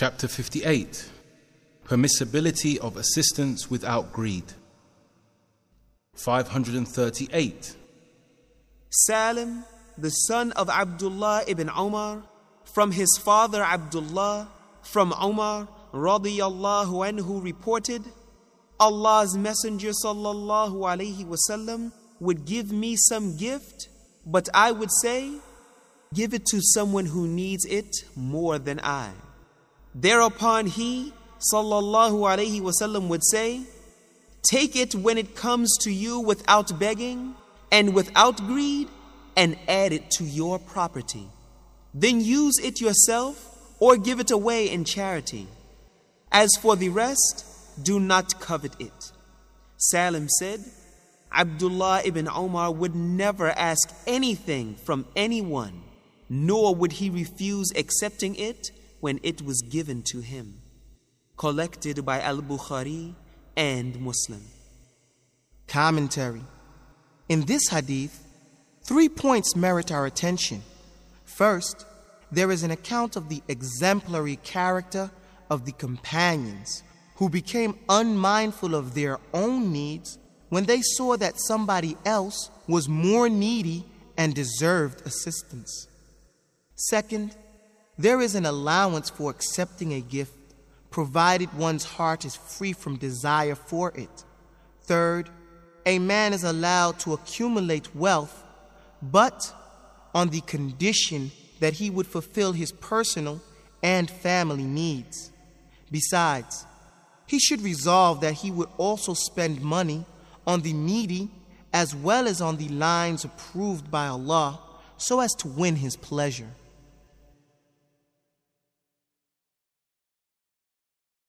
Chapter 58 Permissibility of assistance without greed. 538. Salim, the son of Abdullah ibn Omar, from his father Abdullah, from Umar radiyallahu anhu reported, Allah's Messenger sallallahu alaihi wasallam would give me some gift, but I would say, give it to someone who needs it more than I. Thereupon he sallallahu alaihi wasallam would say, Take it when it comes to you without begging and without greed, and add it to your property. Then use it yourself or give it away in charity. As for the rest, do not covet it. Salim said, Abdullah ibn Omar would never ask anything from anyone, nor would he refuse accepting it when it was given to him. Collected by Al Bukhari and Muslim. Commentary In this hadith, three points merit our attention. First, there is an account of the exemplary character of the companions who became unmindful of their own needs when they saw that somebody else was more needy and deserved assistance. Second, there is an allowance for accepting a gift provided one's heart is free from desire for it. Third, a man is allowed to accumulate wealth, but on the condition that he would fulfill his personal and family needs. Besides, he should resolve that he would also spend money on the needy as well as on the lines approved by Allah so as to win his pleasure.